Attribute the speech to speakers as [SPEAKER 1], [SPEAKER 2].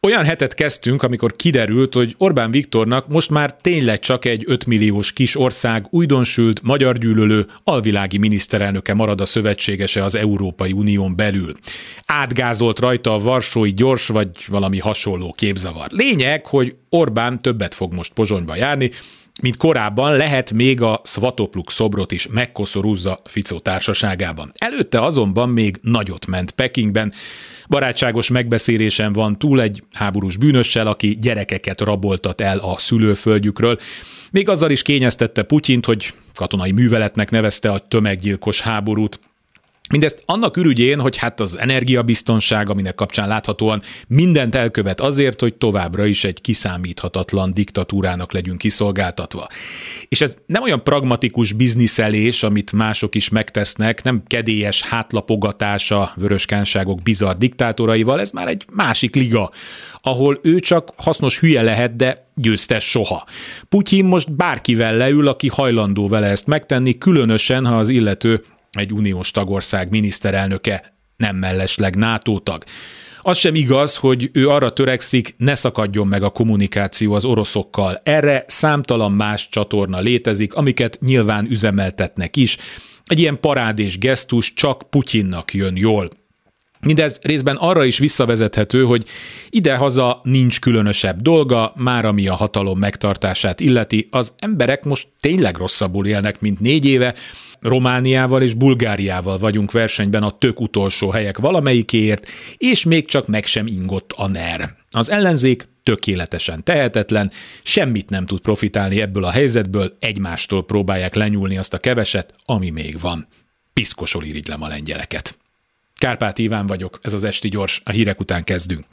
[SPEAKER 1] Olyan hetet kezdtünk, amikor kiderült, hogy Orbán Viktornak most már tényleg csak egy 5 milliós kis ország újdonsült, magyar gyűlölő, alvilági miniszterelnöke marad a szövetségese az Európai Unión belül. Átgázolt rajta a varsói gyors vagy valami hasonló képzavar. Lényeg, hogy Orbán többet fog most Pozsonyba járni, mint korábban lehet még a Svatopluk szobrot is megkoszorúzza Ficó társaságában. Előtte azonban még nagyot ment Pekingben, barátságos megbeszélésen van túl egy háborús bűnössel, aki gyerekeket raboltat el a szülőföldjükről, még azzal is kényeztette Putyint, hogy katonai műveletnek nevezte a tömeggyilkos háborút, Mindezt annak ürügyén, hogy hát az energiabiztonság, aminek kapcsán láthatóan mindent elkövet azért, hogy továbbra is egy kiszámíthatatlan diktatúrának legyünk kiszolgáltatva. És ez nem olyan pragmatikus bizniszelés, amit mások is megtesznek, nem kedélyes hátlapogatás a vöröskánságok bizarr diktátoraival, ez már egy másik liga, ahol ő csak hasznos hülye lehet, de győztes soha. Putyin most bárkivel leül, aki hajlandó vele ezt megtenni, különösen, ha az illető egy uniós tagország miniszterelnöke nem mellesleg NATO tag. Az sem igaz, hogy ő arra törekszik, ne szakadjon meg a kommunikáció az oroszokkal. Erre számtalan más csatorna létezik, amiket nyilván üzemeltetnek is. Egy ilyen parádés gesztus csak Putyinnak jön jól. Mindez részben arra is visszavezethető, hogy idehaza nincs különösebb dolga, már ami a hatalom megtartását illeti, az emberek most tényleg rosszabbul élnek, mint négy éve, Romániával és Bulgáriával vagyunk versenyben a tök utolsó helyek valamelyikéért, és még csak meg sem ingott a NER. Az ellenzék tökéletesen tehetetlen, semmit nem tud profitálni ebből a helyzetből, egymástól próbálják lenyúlni azt a keveset, ami még van. Piszkosol irigylem a lengyeleket. Kárpát Iván vagyok, ez az Esti Gyors, a hírek után kezdünk.